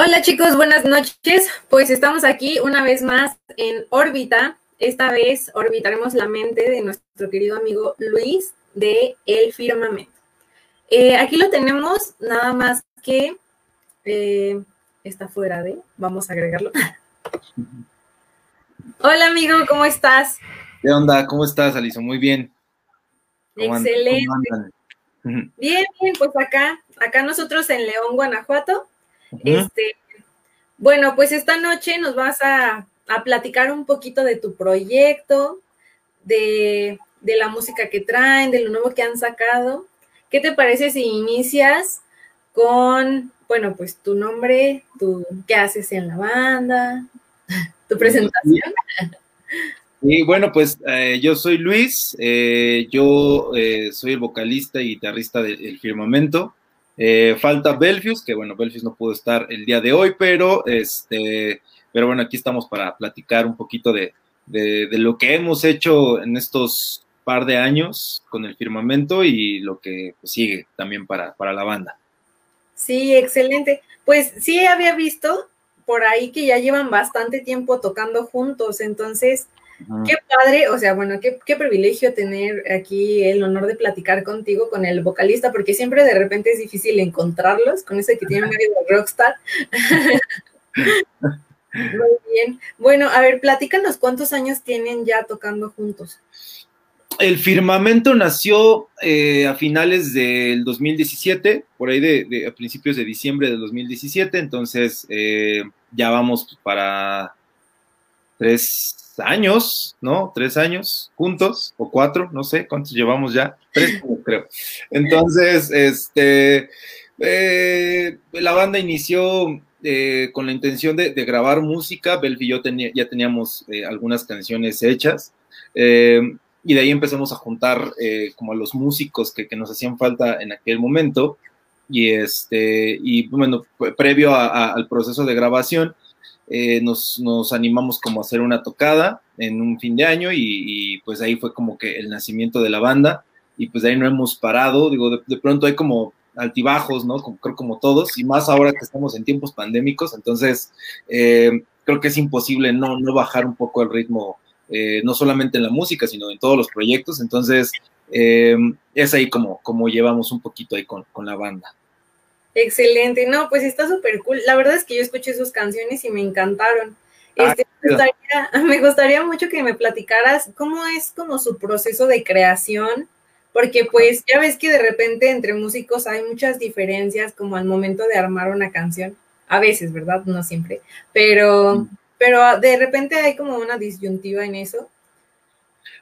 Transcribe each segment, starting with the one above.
Hola chicos, buenas noches. Pues estamos aquí una vez más en órbita. Esta vez orbitaremos la mente de nuestro querido amigo Luis de El Firmamento. Eh, aquí lo tenemos, nada más que eh, está fuera de, vamos a agregarlo. Hola amigo, ¿cómo estás? ¿Qué onda? ¿Cómo estás, Alison? Muy bien. Excelente. Bien, bien, pues acá, acá nosotros en León, Guanajuato. Este, bueno, pues esta noche nos vas a, platicar un poquito de tu proyecto, de, de, la música que traen, de lo nuevo que han sacado. ¿Qué te parece si inicias con, bueno, pues tu nombre, tu, qué haces en la banda, tu presentación? Y bueno, pues eh, yo soy Luis, eh, yo eh, soy el vocalista y guitarrista del Firmamento. Falta Belfius, que bueno, Belfius no pudo estar el día de hoy, pero este, pero bueno, aquí estamos para platicar un poquito de, lo que hemos hecho en estos par de años con el Firmamento y lo que pues, sigue también para, para la banda. Sí, excelente. Pues sí había visto por ahí que ya llevan bastante tiempo tocando juntos, entonces Qué padre, o sea, bueno, qué, privilegio tener aquí el honor de platicar contigo con el vocalista, porque siempre de repente es difícil encontrarlos con ese que tiene un medio de rockstar. Muy bien. Bueno, a ver, platícanos cuántos años tienen ya tocando juntos. El firmamento nació eh, a finales del 2017, por ahí de, a principios de diciembre del 2017, entonces eh, ya vamos para tres años, ¿no? Tres años juntos, o cuatro, no sé cuántos llevamos ya, tres creo. Entonces, este, eh, la banda inició eh, con la intención de, grabar música, Belfi y yo tenía, ya teníamos eh, algunas canciones hechas, y de ahí empezamos a juntar como a los músicos que, nos hacían falta en aquel momento, y este, y bueno, previo al proceso de grabación, eh, nos, animamos como a hacer una tocada en un fin de año y, pues ahí fue como que el nacimiento de la banda. Y pues ahí no hemos parado, digo, de, pronto hay como altibajos, ¿no? Como, creo como todos. Y más ahora que estamos en tiempos pandémicos, entonces eh, creo que es imposible no, no bajar un poco el ritmo, eh, no solamente en la música, sino en todos los proyectos, entonces es ahí como, como llevamos un poquito ahí con, con la banda. Excelente, no, pues está súper cool. La verdad es que yo escuché sus canciones y me encantaron. Ah, este, me, gustaría, mucho que me platicaras cómo es como su proceso de creación, porque pues ya ves que de repente entre músicos hay muchas diferencias como al momento de armar una canción. A veces, ¿verdad? No siempre, pero, pero de repente hay como una disyuntiva en eso.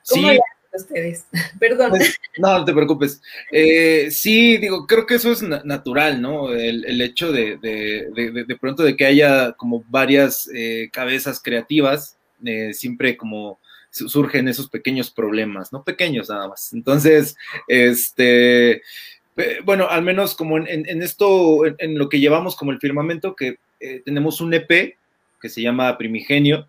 ¿Cómo sí ustedes. Perdón. Pues, no, no te preocupes. Eh, sí, digo, creo que eso es natural, ¿no? El, hecho de, de, pronto de que haya como varias eh, cabezas creativas, eh, siempre como surgen esos pequeños problemas, ¿no? Pequeños nada más. Entonces, este, bueno, al menos como en, esto, en, lo que llevamos como el firmamento, que tenemos un EP que se llama Primigenio,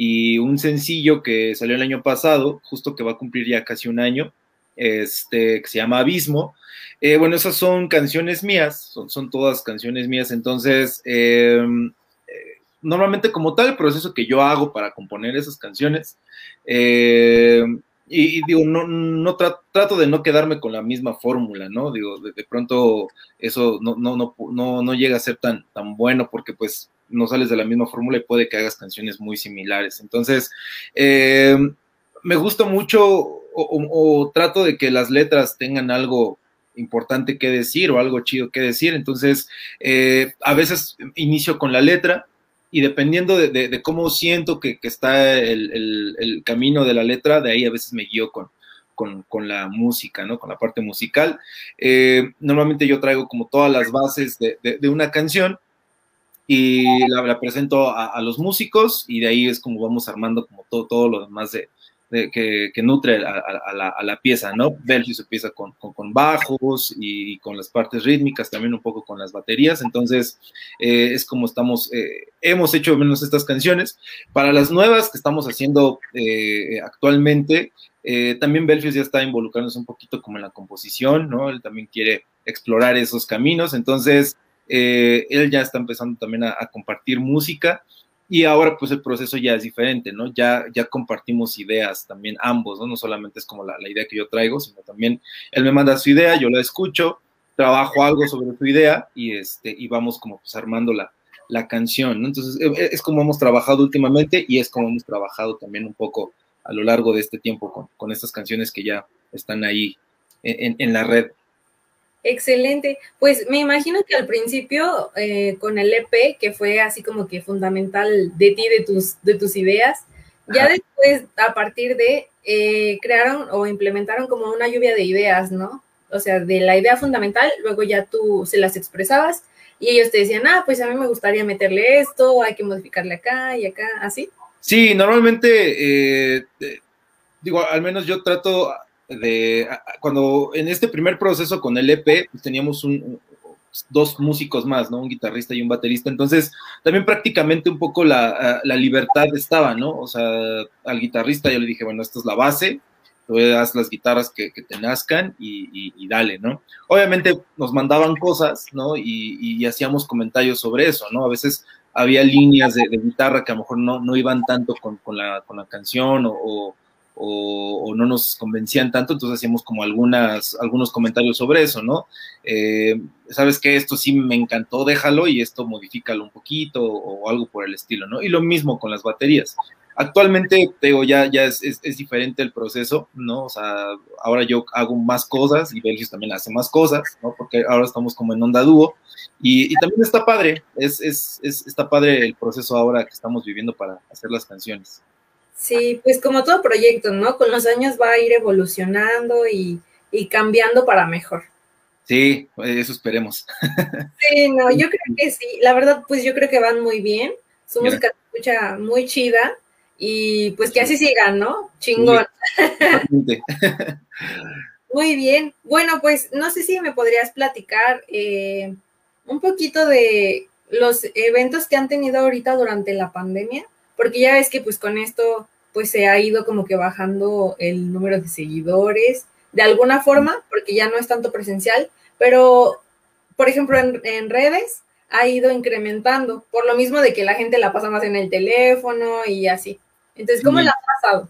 y un sencillo que salió el año pasado, justo que va a cumplir ya casi un año, este, que se llama Abismo. Eh, bueno, esas son canciones mías, son, son todas canciones mías, entonces, em, eh, normalmente como tal el proceso que yo hago para componer esas canciones, em, y, digo, no, no trato de no quedarme con la misma fórmula, ¿no? Digo, de, pronto eso no, no, no, no, no llega a ser tan, tan bueno porque pues no sales de la misma fórmula y puede que hagas canciones muy similares. Entonces, eh, me gusta mucho o, trato de que las letras tengan algo importante que decir o algo chido que decir. Entonces, eh, a veces inicio con la letra y dependiendo de, cómo siento que, está el, camino de la letra, de ahí a veces me guío con, con, la música, ¿no? Con la parte musical. Eh, normalmente yo traigo como todas las bases de, de una canción y la, presento a, los músicos y de ahí es como vamos armando como todo, todo lo demás de, que, nutre a, la, pieza, ¿no? Belgius empieza con, con, bajos y con las partes rítmicas, también un poco con las baterías, entonces eh, es como estamos, eh, hemos hecho menos estas canciones. Para las nuevas que estamos haciendo eh, actualmente, también Belfius ya está involucrándose un poquito como en la composición, ¿no? Él también quiere explorar esos caminos, entonces eh, él ya está empezando también a, compartir música y ahora pues el proceso ya es diferente, ¿no? Ya, ya compartimos ideas también ambos, ¿no? No solamente es como la, idea que yo traigo, sino también él me manda su idea, yo la escucho, trabajo algo sobre su idea y, este, y vamos como pues armando la, la canción, ¿no? Entonces e, es como hemos trabajado últimamente y es como hemos trabajado también un poco a lo largo de este tiempo con, con estas canciones que ya están ahí en, en la red. Excelente. Pues me imagino que al principio eh, con el EP, que fue así como que fundamental de ti, de tus, de tus ideas, ya después, a partir de, eh, crearon o implementaron como una lluvia de ideas, ¿no? O sea, de la idea fundamental, luego ya tú se las expresabas y ellos te decían, ah, pues a mí me gustaría meterle esto, hay que modificarle acá y acá, así. Sí, normalmente, eh, digo, al menos yo trato de cuando en este primer proceso con el EP, pues teníamos un, dos músicos más, ¿no? Un guitarrista y un baterista. Entonces, también prácticamente un poco la, la libertad estaba, ¿no? O sea, al guitarrista yo le dije, bueno, esta es la base, tú haz las guitarras que, que te nazcan y, y, dale, ¿no? Obviamente nos mandaban cosas, ¿no? Y, y, hacíamos comentarios sobre eso, ¿no? A veces había líneas de, guitarra que a lo mejor no, no iban tanto con, con, la, con la canción o, no nos convencían tanto, entonces hacíamos como algunas, algunos comentarios sobre eso, ¿no? Eh, Sabes que esto sí me encantó, déjalo y esto modifícalo un poquito o, algo por el estilo, ¿no? Y lo mismo con las baterías. Actualmente, te ya, ya es, es, diferente el proceso, ¿no? O sea, ahora yo hago más cosas y Belgius también hace más cosas, ¿no? Porque ahora estamos como en onda dúo y, y también está padre, es, es, está padre el proceso ahora que estamos viviendo para hacer las canciones. Sí, pues como todo proyecto, ¿no? Con los años va a ir evolucionando y, cambiando para mejor. Sí, eso esperemos. Sí, no, yo creo que sí. La verdad, pues yo creo que van muy bien. Su música se escucha muy chida y pues que así sigan, ¿no? Chingón. muy bien. Bueno, pues no sé si me podrías platicar eh, un poquito de los eventos que han tenido ahorita durante la pandemia porque ya ves que pues con esto pues se ha ido como que bajando el número de seguidores de alguna forma, porque ya no es tanto presencial, pero por ejemplo en, redes ha ido incrementando, por lo mismo de que la gente la pasa más en el teléfono y así. Entonces, ¿cómo la ha pasado?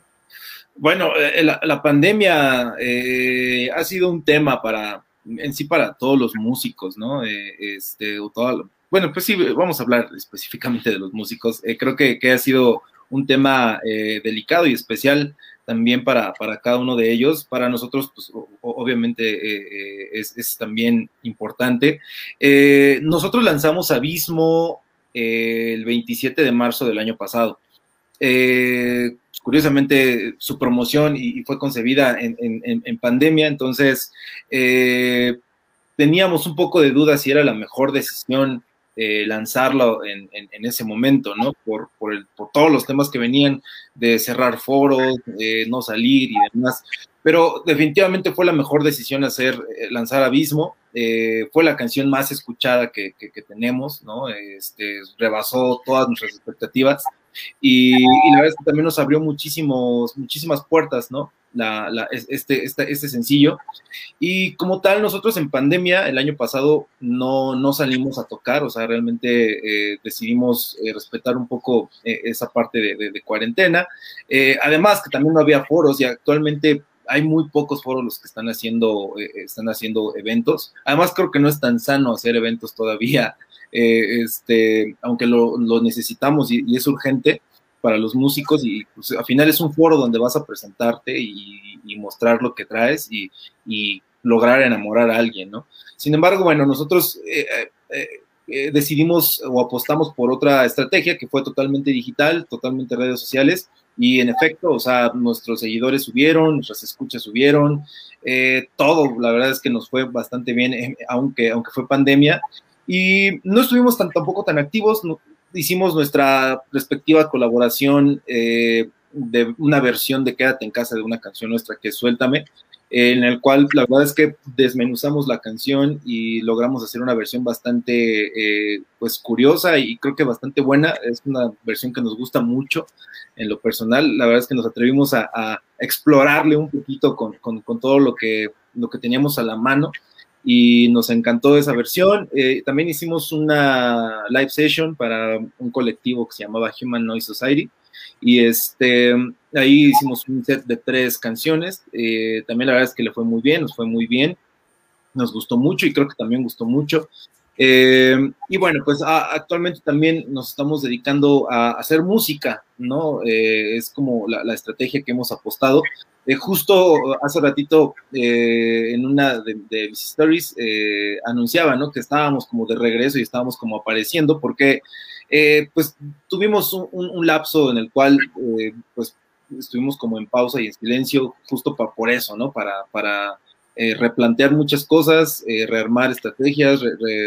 Bueno, eh, la, pandemia eh, ha sido un tema para, en sí, para todos los músicos, ¿no? Eh, este, o todo, bueno, pues sí, vamos a hablar específicamente de los músicos. Eh, creo que, ha sido un tema eh, delicado y especial también para, cada uno de ellos. Para nosotros, pues obviamente eh, es, también importante. nosotros lanzamos Abismo el 27 de marzo del año pasado. curiosamente, su promoción y, fue concebida en, en pandemia, entonces teníamos un poco de duda si era la mejor decisión eh, lanzarlo en, ese momento, ¿no? Por, todos los temas que venían de cerrar foros, no salir y demás. Pero definitivamente fue la mejor decisión hacer, eh, lanzar Abismo. Eh, fue la canción más escuchada que, tenemos, ¿no? Este, rebasó todas nuestras expectativas y, y, la verdad es que también nos abrió muchísimos, muchísimas puertas, ¿no? La, este, este, este, sencillo. Y como tal, nosotros en pandemia el año pasado no, no salimos a tocar, o sea, realmente eh, decidimos eh, respetar un poco eh, esa parte de, cuarentena. además que también no había foros y actualmente hay muy pocos foros los que están haciendo, están haciendo eventos. Además creo que no es tan sano hacer eventos todavía, este, aunque lo, necesitamos y es urgente para los músicos y pues, al final es un foro donde vas a presentarte y, mostrar lo que traes y, lograr enamorar a alguien, ¿no? Sin embargo, bueno, nosotros eh, eh, eh, decidimos o apostamos por otra estrategia que fue totalmente digital, totalmente redes sociales y en efecto, o sea, nuestros seguidores subieron, nuestras escuchas subieron, todo, la verdad es que nos fue bastante bien, aunque, aunque fue pandemia. Y no estuvimos tan, tampoco tan activos, hicimos nuestra respectiva colaboración eh, de una versión de Quédate en casa de una canción nuestra que Suéltame, en el cual la verdad es que desmenuzamos la canción y logramos hacer una versión bastante eh, pues curiosa y creo que bastante buena. Es una versión que nos gusta mucho en lo personal. La verdad es que nos atrevimos a, explorarle un poquito con, con, todo lo que, lo que teníamos a la mano y nos encantó esa versión. Eh, también hicimos una live session para un colectivo que se llamaba Human Noise Society y este, ahí hicimos un set de tres canciones. Eh, también la verdad es que le fue muy bien, nos fue muy bien, nos gustó mucho y creo que también gustó mucho. Eh, y bueno, pues actualmente también nos estamos dedicando a, hacer música, ¿no? es como la, la, estrategia que hemos apostado. Eh, justo hace ratito eh, en una de, mis stories eh, anunciaba, ¿no? Que estábamos como de regreso y estábamos como apareciendo porque pues tuvimos un, lapso en el cual pues estuvimos como en pausa y en silencio justo por eso, ¿no? Para, para replantear muchas cosas, rearmar estrategias,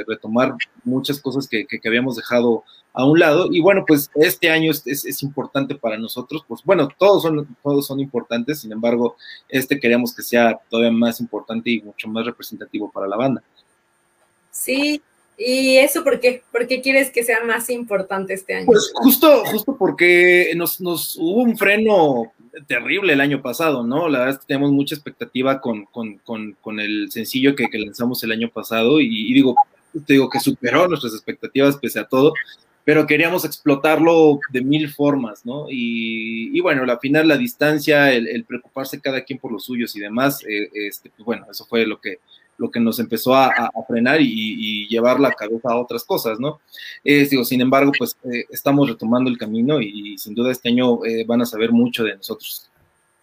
retomar muchas cosas que, que, que habíamos dejado a un lado. Y bueno, pues este año es, es, importante para nosotros, pues bueno, todos son, todos son importantes, sin embargo, este queremos que sea todavía más importante y mucho más representativo para la banda. Sí, ¿y eso por qué? ¿Por qué quieres que sea más importante este año? Pues justo, justo porque nos, nos hubo un freno terrible el año pasado, ¿no? La verdad es que tenemos mucha expectativa con, con, con, con el sencillo que, lanzamos el año pasado y, digo, te digo que superó nuestras expectativas pese a todo, pero queríamos explotarlo de mil formas, ¿no? Y, bueno, al final la distancia, el, preocuparse cada quien por los suyos y demás, eh, este, pues bueno, eso fue lo que, lo que nos empezó a, frenar y, llevar la cabeza a otras cosas, ¿no? Eh, digo, sin embargo, pues eh, estamos retomando el camino y, sin duda este año van a saber mucho de nosotros.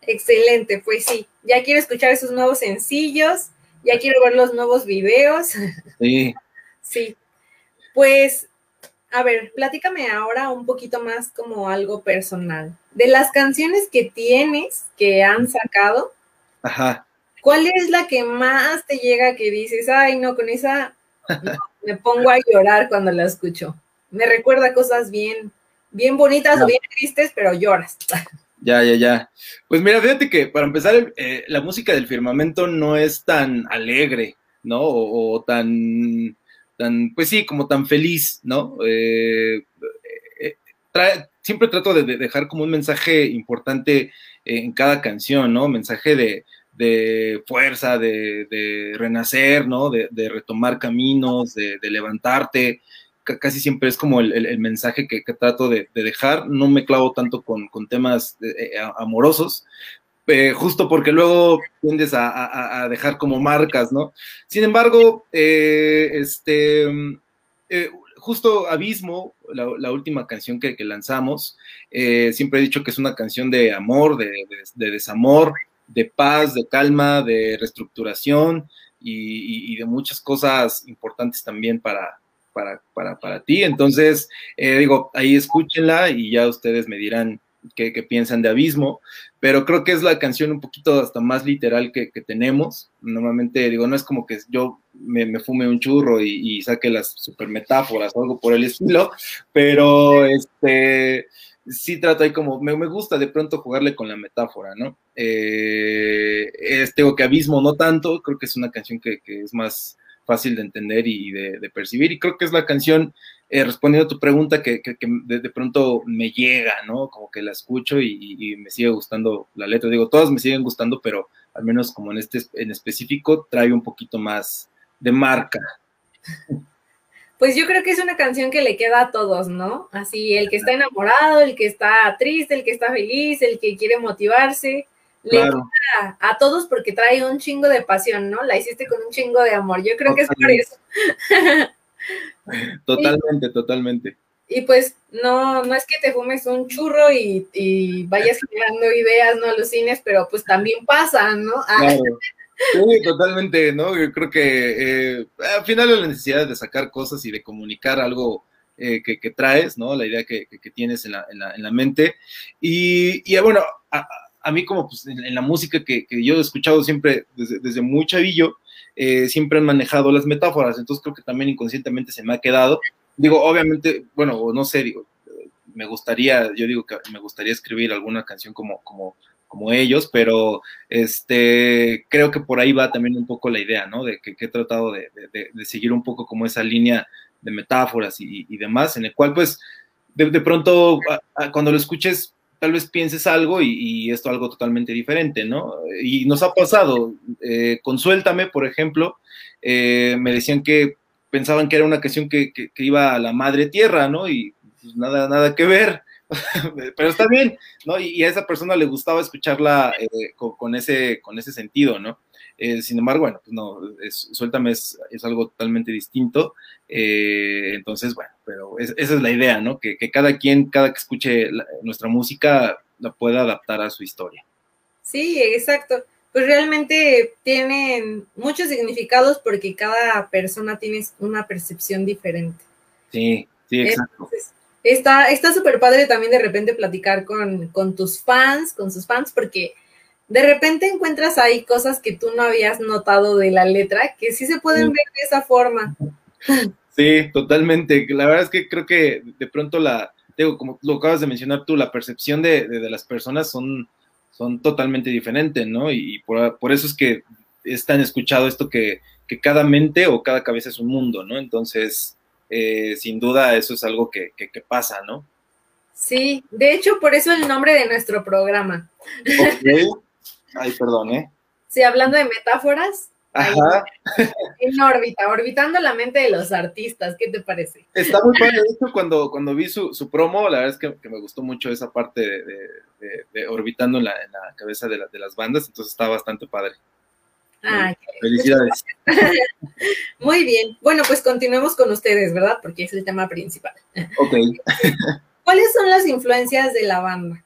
Excelente, pues sí, ya quiero escuchar esos nuevos sencillos, ya quiero ver los nuevos videos. Sí. sí. Pues a ver, platícame ahora un poquito más como algo personal. De las canciones que tienes, que han sacado, Ajá. ¿Cuál es la que más te llega que dices, ay, no, con esa me pongo a llorar cuando la escucho? Me recuerda cosas bien, bien bonitas o bien tristes, pero lloras. Ya, ya, ya. Pues mira, fíjate que para empezar, eh, la música del firmamento no es tan alegre, ¿no? o tan tan, pues sí, como tan feliz, ¿no? Eh, eh, siempre trato de, dejar como un mensaje importante en cada canción, ¿no? Mensaje de, fuerza, de, renacer, ¿no? De, retomar caminos, de, levantarte. casi siempre es como el, mensaje que, trato de, dejar. No me clavo tanto con, temas eh, amorosos, eh, justo porque luego tiendes a, dejar como marcas, ¿no? Sin embargo, eh, este, eh, justo Abismo, la, última canción que, lanzamos, siempre he dicho que es una canción de amor, de, desamor, de paz, de calma, de reestructuración y, de muchas cosas importantes también para, para, para, para ti. Entonces, digo, ahí escúchenla y ya ustedes me dirán qué, piensan de Abismo, pero creo que es la canción un poquito hasta más literal que, tenemos. Normalmente, digo, no es como que yo me, fume un churro y, saque las super metáforas o algo por el estilo, pero este sí trato ahí como, me, gusta de pronto jugarle con la metáfora, ¿no? Eh, es, que Abismo no tanto, creo que es una canción que, es más fácil de entender y, de, percibir, y creo que es la canción eh, respondiendo a tu pregunta que, de, pronto me llega, ¿no? Como que la escucho y, me sigue gustando la letra. Digo, todas me siguen gustando, pero al menos como en este en específico trae un poquito más de marca. Pues yo creo que es una canción que le queda a todos, ¿no? Así, el que está enamorado, el que está triste, el que está feliz, el que quiere motivarse. Le queda a todos porque trae un chingo de pasión, ¿no? La hiciste con un chingo de amor. Yo creo que es por eso. Totalmente, totalmente. Y pues no, no es que te fumes un churro y, vayas generando ideas, no alucines, pero pues también pasa, ¿no? Ah. Sí, totalmente, ¿no? Yo creo que eh, al final la necesidad de sacar cosas y de comunicar algo eh, que, traes, ¿no? La idea que, tienes en la, en, la, mente. Y, y bueno, a, mí como pues, en, la música que, yo he escuchado siempre desde, desde muy chavillo, eh, siempre han manejado las metáforas, entonces creo que también inconscientemente se me ha quedado. Digo, obviamente, bueno, no sé, digo, me gustaría, yo digo que me gustaría escribir alguna canción como, como, como ellos, pero este, creo que por ahí va también un poco la idea, ¿no? De que, he tratado de, seguir un poco como esa línea de metáforas y, demás, en el cual pues de, pronto cuando lo escuches tal vez pienses algo y, esto algo totalmente diferente, ¿no? Y nos ha pasado, eh, con Suéltame, por ejemplo, eh, me decían que pensaban que era una canción que, iba a la madre tierra, ¿no? Y pues nada, nada que ver, pero está bien, ¿no? Y, a esa persona le gustaba escucharla eh, con, ese, con ese sentido, ¿no? Eh, sin embargo, bueno, pues no, Suéltame es, algo totalmente distinto. Eh, entonces, bueno, pero esa es la idea, ¿no? Que, cada quien, cada que escuche nuestra música, la pueda adaptar a su historia. Sí, exacto. Pues realmente tienen muchos significados porque cada persona tiene una percepción diferente. Sí, sí, exacto. Está súper padre también de repente platicar con, con tus fans, con sus fans, porque de repente encuentras ahí cosas que tú no habías notado de la letra, que sí se pueden ver de esa forma. Sí, totalmente. La verdad es que creo que de pronto la, digo, como lo acabas de mencionar tú, la percepción de, las personas son, son totalmente diferentes, ¿no? Y por, eso es que es tan escuchado esto que, cada mente o cada cabeza es un mundo, ¿no? Entonces, eh, sin duda eso es algo que, que, que pasa, ¿no? Sí, de hecho, por eso el nombre de nuestro programa. Ay, perdón, ¿eh? Sí, hablando de metáforas. Ajá. en órbita, orbitando la mente de los artistas, ¿qué te parece? Está muy padre, de hecho, cuando, cuando vi su, promo, la verdad es que, me gustó mucho esa parte de, orbitando en la, cabeza de, las bandas, entonces está bastante padre. Ah, Felicidades. Muy bien. Bueno, pues continuemos con ustedes, ¿verdad? Porque es el tema principal. Ok. ¿Cuáles son las influencias de la banda?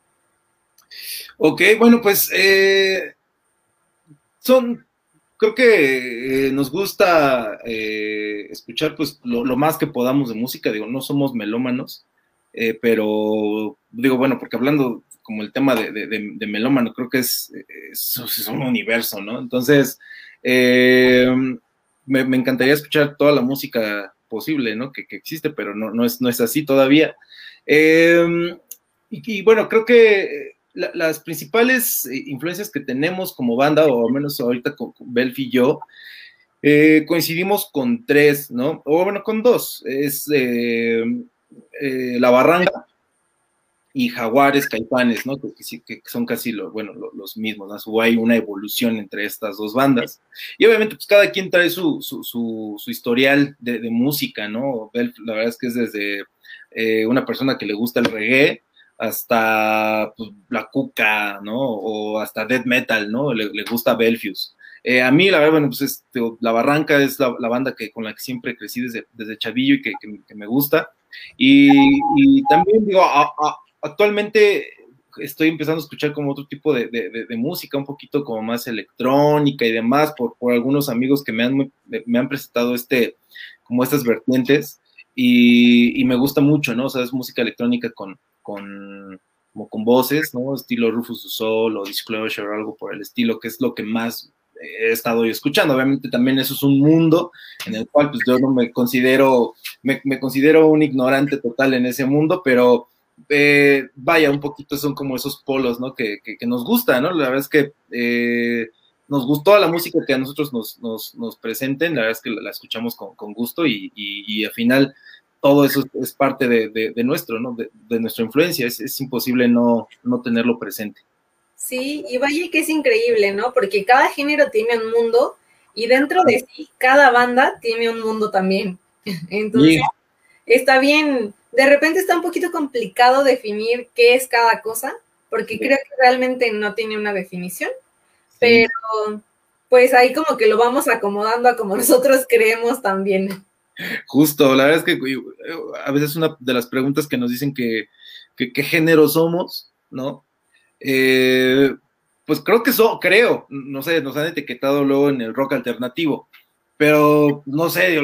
Ok, bueno, pues eh, son, creo que eh, nos gusta eh, escuchar pues lo, más que podamos de música, digo, no somos melómanos, pero digo, bueno, porque hablando como el tema de, melómano, creo que es, es, un universo, ¿no? Entonces, me, encantaría escuchar toda la música posible, ¿no? Que, existe, pero no, no, es, no es así todavía. y, y bueno, creo que las principales eh, influencias que tenemos como banda, o al menos ahorita con, Belf y yo, eh, coincidimos con tres, ¿no? O bueno, con dos. Es eh, La Barranca y Jaguares, Caipanes, ¿no? Que, que son casi lo, bueno, los mismos, ¿no? O hay una evolución entre estas dos bandas. Y obviamente, pues cada quien trae su, su, su, historial de, de, música, ¿no? La verdad es que es desde una persona que le gusta el reggae, hasta pues, la cuca, ¿no? O hasta death metal, ¿no? Le, gusta Belfius. Eh, a mí, la verdad, bueno, pues este, La Barranca es la, banda que, con la que siempre crecí desde, desde chavillo y que, me gusta. Y, también, digo, actualmente estoy empezando a escuchar como otro tipo de, música, un poquito como más electrónica y demás, por, por algunos amigos que me han, me han presentado este, como estas vertientes. Y, y, me gusta mucho, ¿no? O sea, es música electrónica con, con, como con voces, ¿no? Estilo Rufus du Sol o Disclosure o algo por el estilo, que es lo que más he estado yo escuchando. Obviamente también eso es un mundo en el cual pues yo no me considero, me, considero un ignorante total en ese mundo, pero eh, vaya, un poquito son como esos polos, ¿no? Que, que, nos gusta, ¿no? La verdad es que eh, nos gustó la música que a nosotros nos, nos, nos presenten, la verdad es que la, escuchamos con, con gusto y, y, y, al final todo eso es parte de, nuestro, ¿no? De, nuestra influencia, es, imposible no, no, tenerlo presente. Sí, y vaya que es increíble, ¿no? Porque cada género tiene un mundo y dentro de sí, cada banda tiene un mundo también. Entonces, está bien, de repente está un poquito complicado definir qué es cada cosa, porque creo que realmente no tiene una definición, pero pues ahí como que lo vamos acomodando a como nosotros creemos también. Justo, la verdad es que a veces una de las preguntas que nos dicen que, qué género somos, ¿no? Eh, pues creo que so, creo, no sé, nos han etiquetado luego en el rock alternativo, pero no sé,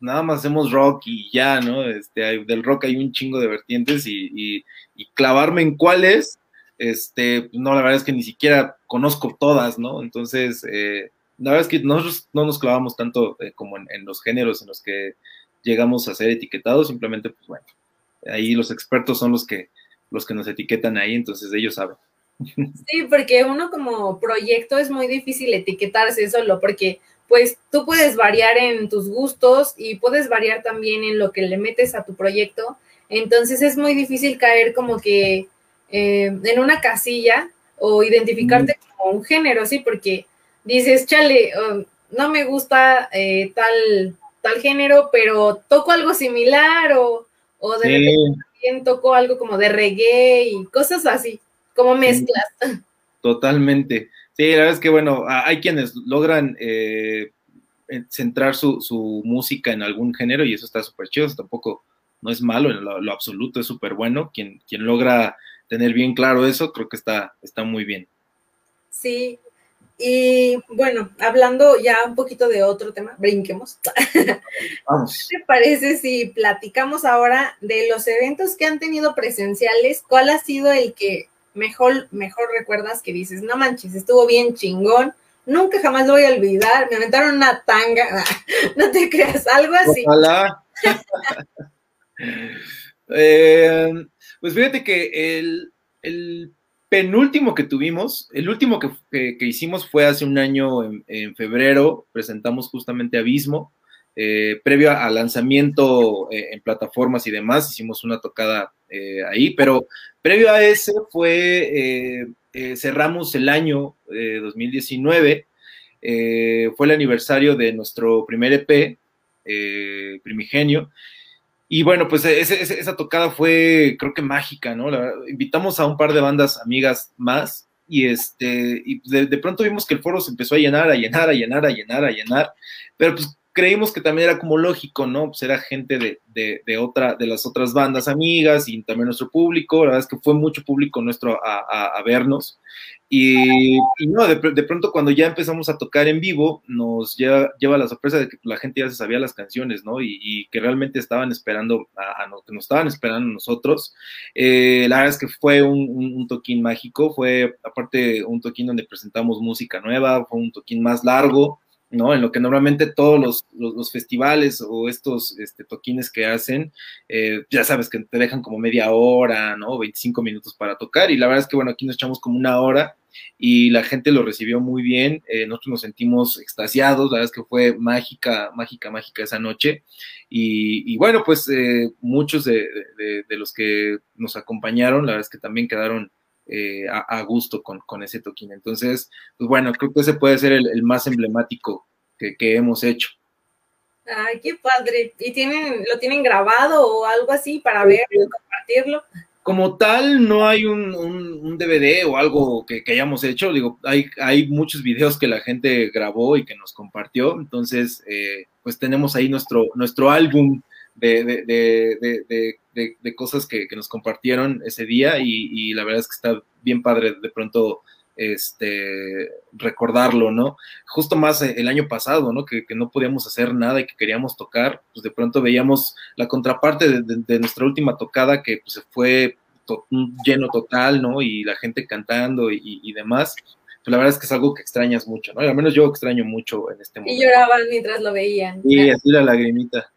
nada más hacemos rock y ya, ¿no? Este, del rock hay un chingo de vertientes y, clavarme en cuáles, este, no, la verdad es que ni siquiera conozco todas, ¿no? Entonces, eh, la verdad es que nosotros no nos clavamos tanto eh, como en, los géneros en los que llegamos a ser etiquetados, simplemente, pues bueno, ahí los expertos son los que, los que nos etiquetan ahí, entonces ellos saben. Sí, porque uno como proyecto es muy difícil etiquetarse solo, porque pues tú puedes variar en tus gustos y puedes variar también en lo que le metes a tu proyecto, entonces es muy difícil caer como que eh, en una casilla o identificarte como un género, ¿sí? Porque dices, chale, um, no me gusta eh, tal, tal género, pero toco algo similar o, o de repente también toco algo como de reggae y cosas así, como mezclas. Totalmente. Sí, la verdad es que, bueno, hay quienes logran eh, centrar su, su, música en algún género y eso está súper chido, tampoco no es malo en lo, absoluto, es súper bueno. Quien, quien logra tener bien claro eso, creo que está, está muy bien. Sí, y bueno, hablando ya un poquito de otro tema, brinquemos. Vamos. ¿Qué te parece si platicamos ahora de los eventos que han tenido presenciales? ¿Cuál ha sido el que mejor, mejor recuerdas que dices, no manches, estuvo bien chingón? Nunca jamás lo voy a olvidar. Me aventaron una tanga. No te creas, algo así. Ojalá. Eh, pues fíjate que el, penúltimo que tuvimos, el último que, hicimos fue hace un año en, febrero, presentamos justamente Abismo, eh, previo al lanzamiento eh, en plataformas y demás, hicimos una tocada ahí, pero previo a ese fue, cerramos el año 2019, fue el aniversario de nuestro primer EP, Primigenio, y bueno, pues esa tocada fue, creo que mágica, ¿no? invitamos a un par de bandas amigas más y este, y de, pronto vimos que el foro se empezó a llenar, a llenar, a llenar, a llenar, a llenar, pero pues creímos que también era como lógico, ¿no? Pues era gente de, de, otra, de las otras bandas amigas y también nuestro público, la verdad es que fue mucho público nuestro a, vernos y, no, de, pronto cuando ya empezamos a tocar en vivo, nos lleva, lleva la sorpresa de que la gente ya se sabía las canciones, ¿no? Y, que realmente estaban esperando, a, que nos estaban esperando nosotros. Eh, la verdad es que fue un, toquín mágico, fue aparte un toquín donde presentamos música nueva, fue un toquín más largo, ¿no? En lo que normalmente todos los, festivales o estos este, toquines que hacen, eh, ya sabes que te dejan como media hora, ¿no? 25 minutos para tocar y la verdad es que, bueno, aquí nos echamos como una hora y la gente lo recibió muy bien, eh, nosotros nos sentimos extasiados, la verdad es que fue mágica, mágica, mágica esa noche y, bueno, pues eh, muchos de, los que nos acompañaron, la verdad es que también quedaron eh, a, gusto con, ese toquín. Entonces, pues bueno, creo que ese puede ser el, más emblemático que, que, hemos hecho. Ay, qué padre. ¿Y tienen, lo tienen grabado o algo así para verlo y compartirlo? como tal, no hay un, DVD o algo que, hayamos hecho. Digo, hay, hay muchos videos que la gente grabó y que nos compartió. Entonces, eh, pues tenemos ahí nuestro, nuestro álbum de, de, cosas que, nos compartieron ese día y, la verdad es que está bien padre de pronto este recordarlo, ¿no? Justo más el año pasado, ¿no? Que, que, no podíamos hacer nada y que queríamos tocar, pues de pronto veíamos la contraparte de, nuestra última tocada que pues, se fue lleno total, ¿no? Y la gente cantando y, demás. Pues la verdad es que es algo que extrañas mucho, ¿no? al menos yo extraño mucho en este momento. Y lloraban mientras lo veían. Y así la lagrimita.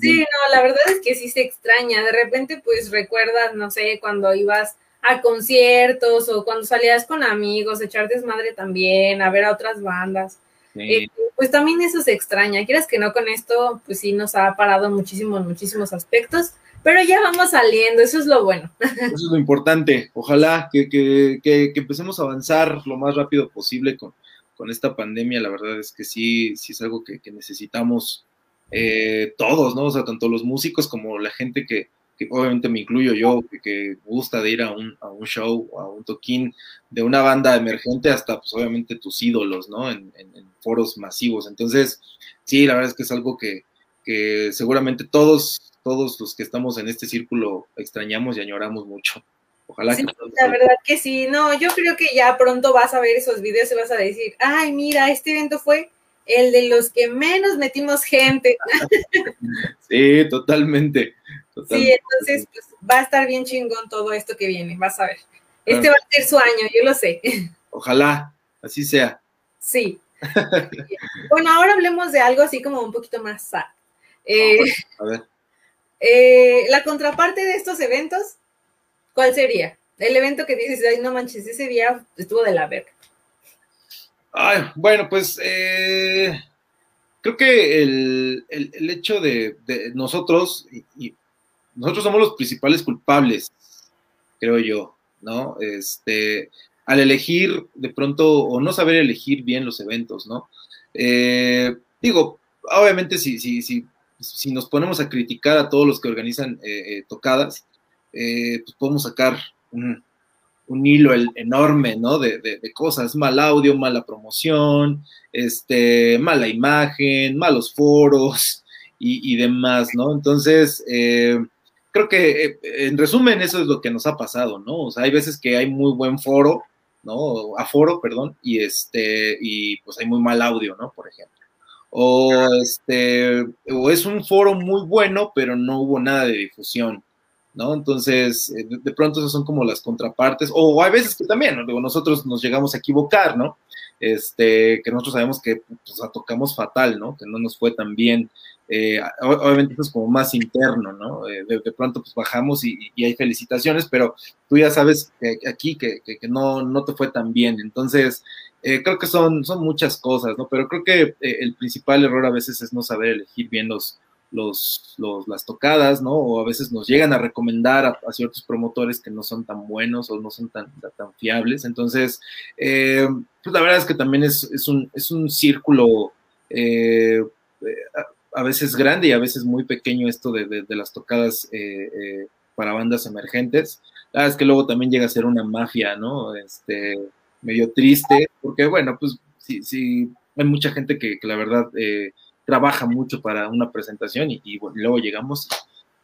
Sí, no, la verdad es que sí se extraña. De repente, pues recuerdas, no sé, cuando ibas a conciertos o cuando salías con amigos, echar desmadre también, a ver a otras bandas. Eh, pues también eso se extraña. Quieras que no con esto, pues sí nos ha parado muchísimos, muchísimos aspectos, pero ya vamos saliendo, eso es lo bueno. Eso es lo importante. Ojalá que, que, que, empecemos a avanzar lo más rápido posible con, con, esta pandemia. La verdad es que sí, sí es algo que, necesitamos eh, todos, ¿no? O sea, tanto los músicos como la gente que, que obviamente me incluyo yo, que, gusta de ir a un, a un show, a un toquín de una banda emergente hasta, pues obviamente tus ídolos, ¿no? En, foros masivos. Entonces, sí, la verdad es que es algo que, que seguramente todos, todos los que estamos en este círculo extrañamos y añoramos mucho. Ojalá sí, La verdad que sí, no, yo creo que ya pronto vas a ver esos videos y vas a decir, ay, mira, este evento fue el de los que menos metimos gente. sí, totalmente. Sí, entonces pues, va a estar bien chingón todo esto que viene, vas a ver. Este va a ser su año, yo lo sé. Ojalá, así sea. Sí. bueno, ahora hablemos de algo así como un poquito más sad. Eh, a ver. Eh, la contraparte de estos eventos, ¿cuál sería? El evento que dices, ay, no manches, ese día estuvo de la verga. Bueno, pues eh, creo que el, hecho de, nosotros, y, nosotros somos los principales culpables creo yo, ¿no? Este, al elegir de pronto o no saber elegir bien los eventos, ¿no? Eh, digo, obviamente si, si, si, si, nos ponemos a criticar a todos los que organizan eh, tocadas, pues podemos sacar un, un hilo enorme, ¿no? De, de, cosas, mal audio, mala promoción, este, mala imagen, malos foros y, demás, ¿no? Entonces, eh, creo que eh, en resumen eso es lo que nos ha pasado, ¿no? O sea, hay veces que hay muy buen foro, ¿no? Aforo, perdón, y este, y pues hay muy mal audio, ¿no? Por ejemplo. O este, o es un foro muy bueno, pero no hubo nada de difusión. ¿No? Entonces, eh, de, pronto esas son como las contrapartes, o hay veces que también, ¿no? Nosotros nos llegamos a equivocar, ¿no? Este, que nosotros sabemos que pues, tocamos fatal, ¿no? Que no nos fue tan bien. Eh, obviamente eso es como más interno, ¿no? Eh, de, pronto pues bajamos y, hay felicitaciones, pero tú ya sabes que aquí que, que, no, no te fue tan bien. Entonces, creo que son, son muchas cosas, ¿no? Pero creo que el principal error a veces es no saber elegir bien los, los, los, las tocadas, ¿no? O a veces nos llegan a recomendar a, ciertos promotores que no son tan buenos o no son tan, tan fiables. Entonces, eh, pues la verdad es que también es, es, un, es un, círculo eh, a, veces grande y a veces muy pequeño esto de, de, las tocadas eh, para bandas emergentes. La verdad es que luego también llega a ser una mafia, ¿no? Este, medio triste, porque bueno, pues sí, sí, hay mucha gente que, que la verdad trabaja mucho para una presentación y, luego llegamos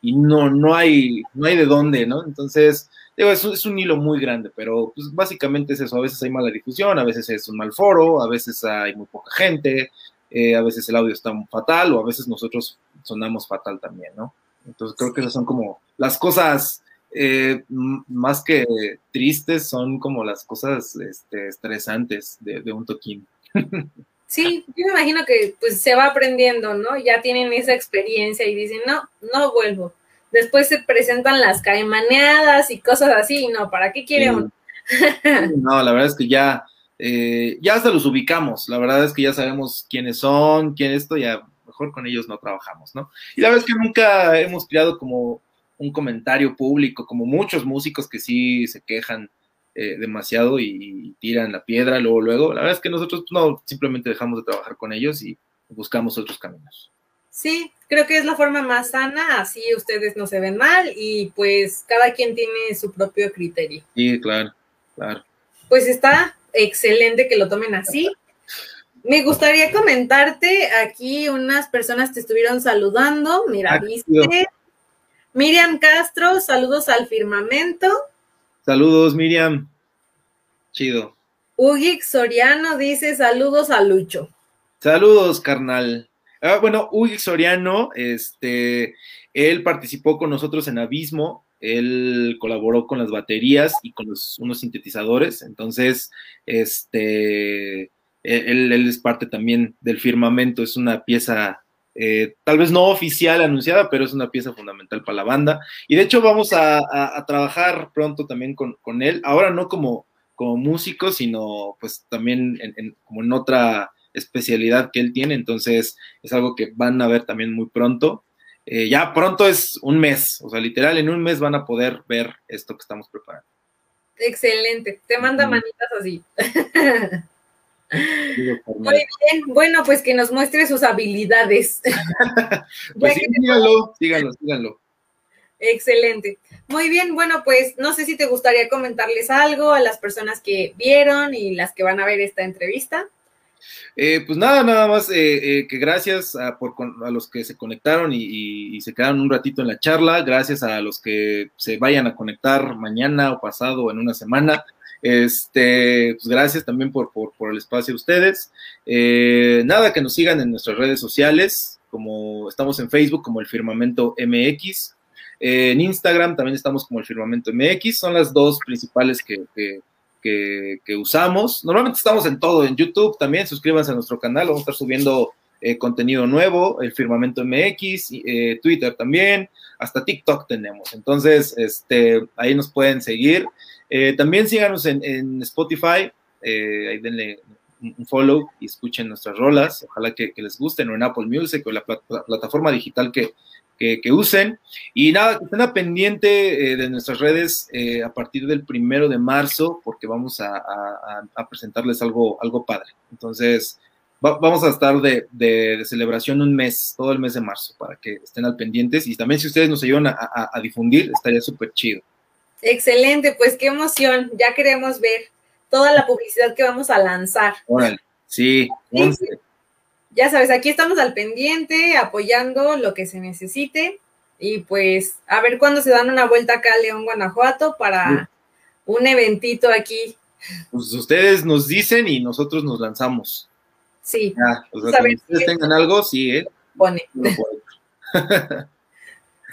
y, no, no, hay, no hay de dónde, ¿no? Entonces, digo, es, un hilo muy grande, pero pues básicamente es eso, a veces hay mala difusión, a veces es un mal foro, a veces hay muy poca gente, eh, a veces el audio está fatal o a veces nosotros sonamos fatal también, ¿no? Entonces creo que esas son como las cosas eh, más que tristes, son como las cosas este, estresantes de un toquín. Sí, yo me imagino que pues se va aprendiendo, ¿no? Ya tienen esa experiencia y dicen, no, no vuelvo. Después se presentan las caimaneadas y cosas así, no, ¿para qué quiere uno? no, la verdad es que ya, eh, ya hasta los ubicamos, la verdad es que ya sabemos quiénes son, quién esto, ya mejor con ellos no trabajamos, ¿no? Y la verdad es que nunca hemos creado como un comentario público, como muchos músicos que sí se quejan eh, demasiado y, tiran la piedra luego, luego. La verdad es que nosotros no, simplemente dejamos de trabajar con ellos y buscamos otros caminos. Sí, creo que es la forma más sana, así ustedes no se ven mal y pues cada quien tiene su propio criterio. Sí, claro, claro. Pues está excelente que lo tomen así. Me gustaría comentarte, aquí unas personas te estuvieron saludando, mira, viste. Miriam Castro, saludos al firmamento. Saludos, Miriam. Chido. Ugix Soriano dice saludos a Lucho. Saludos, carnal. Ah, bueno, Ugix Soriano, este, él participó con nosotros en Abismo, él colaboró con las baterías y con los, unos sintetizadores, entonces, este, él, él es parte también del firmamento, es una pieza eh, tal vez no oficial anunciada, pero es una pieza fundamental para la banda. Y de hecho vamos a, trabajar pronto también con, él, ahora no como, como músico, sino pues también en, como en otra especialidad que él tiene, entonces es algo que van a ver también muy pronto. Eh, ya pronto es un mes, o sea, literal, en un mes van a poder ver esto que estamos preparando. Excelente, te manda manitas así. Muy bien, bueno, pues que nos muestre sus habilidades. pues síganlo, síganlo, síganlo. Excelente. Muy bien, bueno, pues no sé si te gustaría comentarles algo a las personas que vieron y las que van a ver esta entrevista. Eh, pues nada, nada más eh, eh, que gracias a, por, a, los que se conectaron y, se quedaron un ratito en la charla, gracias a los que se vayan a conectar mañana o pasado o en una semana. Este, pues gracias también por, el espacio a ustedes. Eh, nada, que nos sigan en nuestras redes sociales, como estamos en Facebook como el Firmamento MX. en Instagram también estamos como el Firmamento MX. Son las dos principales que, que, usamos. Normalmente estamos en todo, en YouTube también. Suscríbanse a nuestro canal, vamos a estar subiendo eh, contenido nuevo, el Firmamento MX, eh, Twitter también, hasta TikTok tenemos. Entonces, este, ahí nos pueden seguir. Eh, también síganos en, Spotify, eh, ahí denle un follow y escuchen nuestras rolas, ojalá que, les gusten, o en Apple Music o la, plataforma digital que, usen. Y nada, que estén a pendiente eh, de nuestras redes a partir del primero de marzo, porque vamos a, presentarles algo, algo padre. Entonces, vamos a estar de, celebración un mes, todo el mes de marzo, para que estén al pendientes. Y también si ustedes nos ayudan a, difundir, estaría súper chido. Excelente, pues qué emoción. Ya queremos ver toda la publicidad que vamos a lanzar. Órale, sí, Ya sabes, aquí estamos al pendiente, apoyando lo que se necesite. Y pues a ver cuándo se dan una vuelta acá a León, Guanajuato, para un eventito aquí. Pues ustedes nos dicen y nosotros nos lanzamos. Sí. o sea, ustedes tengan algo, sí, ¿eh? Pone.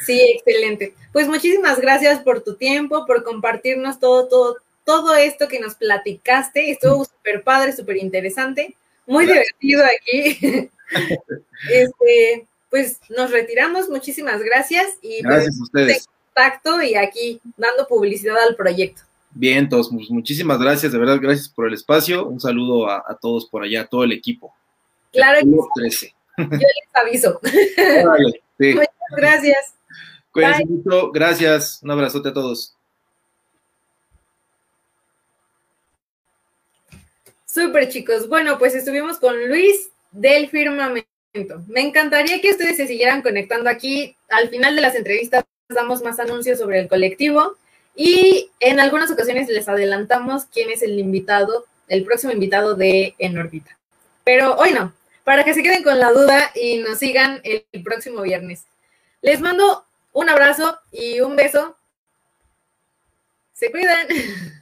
sí, excelente. Pues muchísimas gracias por tu tiempo, por compartirnos todo, todo, todo esto que nos platicaste. Estuvo súper padre, súper interesante, muy divertido aquí. este, pues nos retiramos, muchísimas gracias y pues, gracias a ustedes. contacto y aquí dando publicidad al proyecto. Bien, todos, muchísimas gracias, de verdad, gracias por el espacio. Un saludo a, todos por allá, a todo el equipo. Claro que sí. Yo les aviso. Muchas gracias. Cuídense mucho, gracias. Un abrazote a todos. Súper chicos. Bueno, pues estuvimos con Luis del Firmamento. Me encantaría que ustedes se siguieran conectando aquí. Al final de las entrevistas damos más anuncios sobre el colectivo. Y en algunas ocasiones les adelantamos quién es el invitado, el próximo invitado de En órbita. Pero hoy no, para que se queden con la duda y nos sigan el próximo viernes. Les mando un abrazo y un beso. Se cuidan.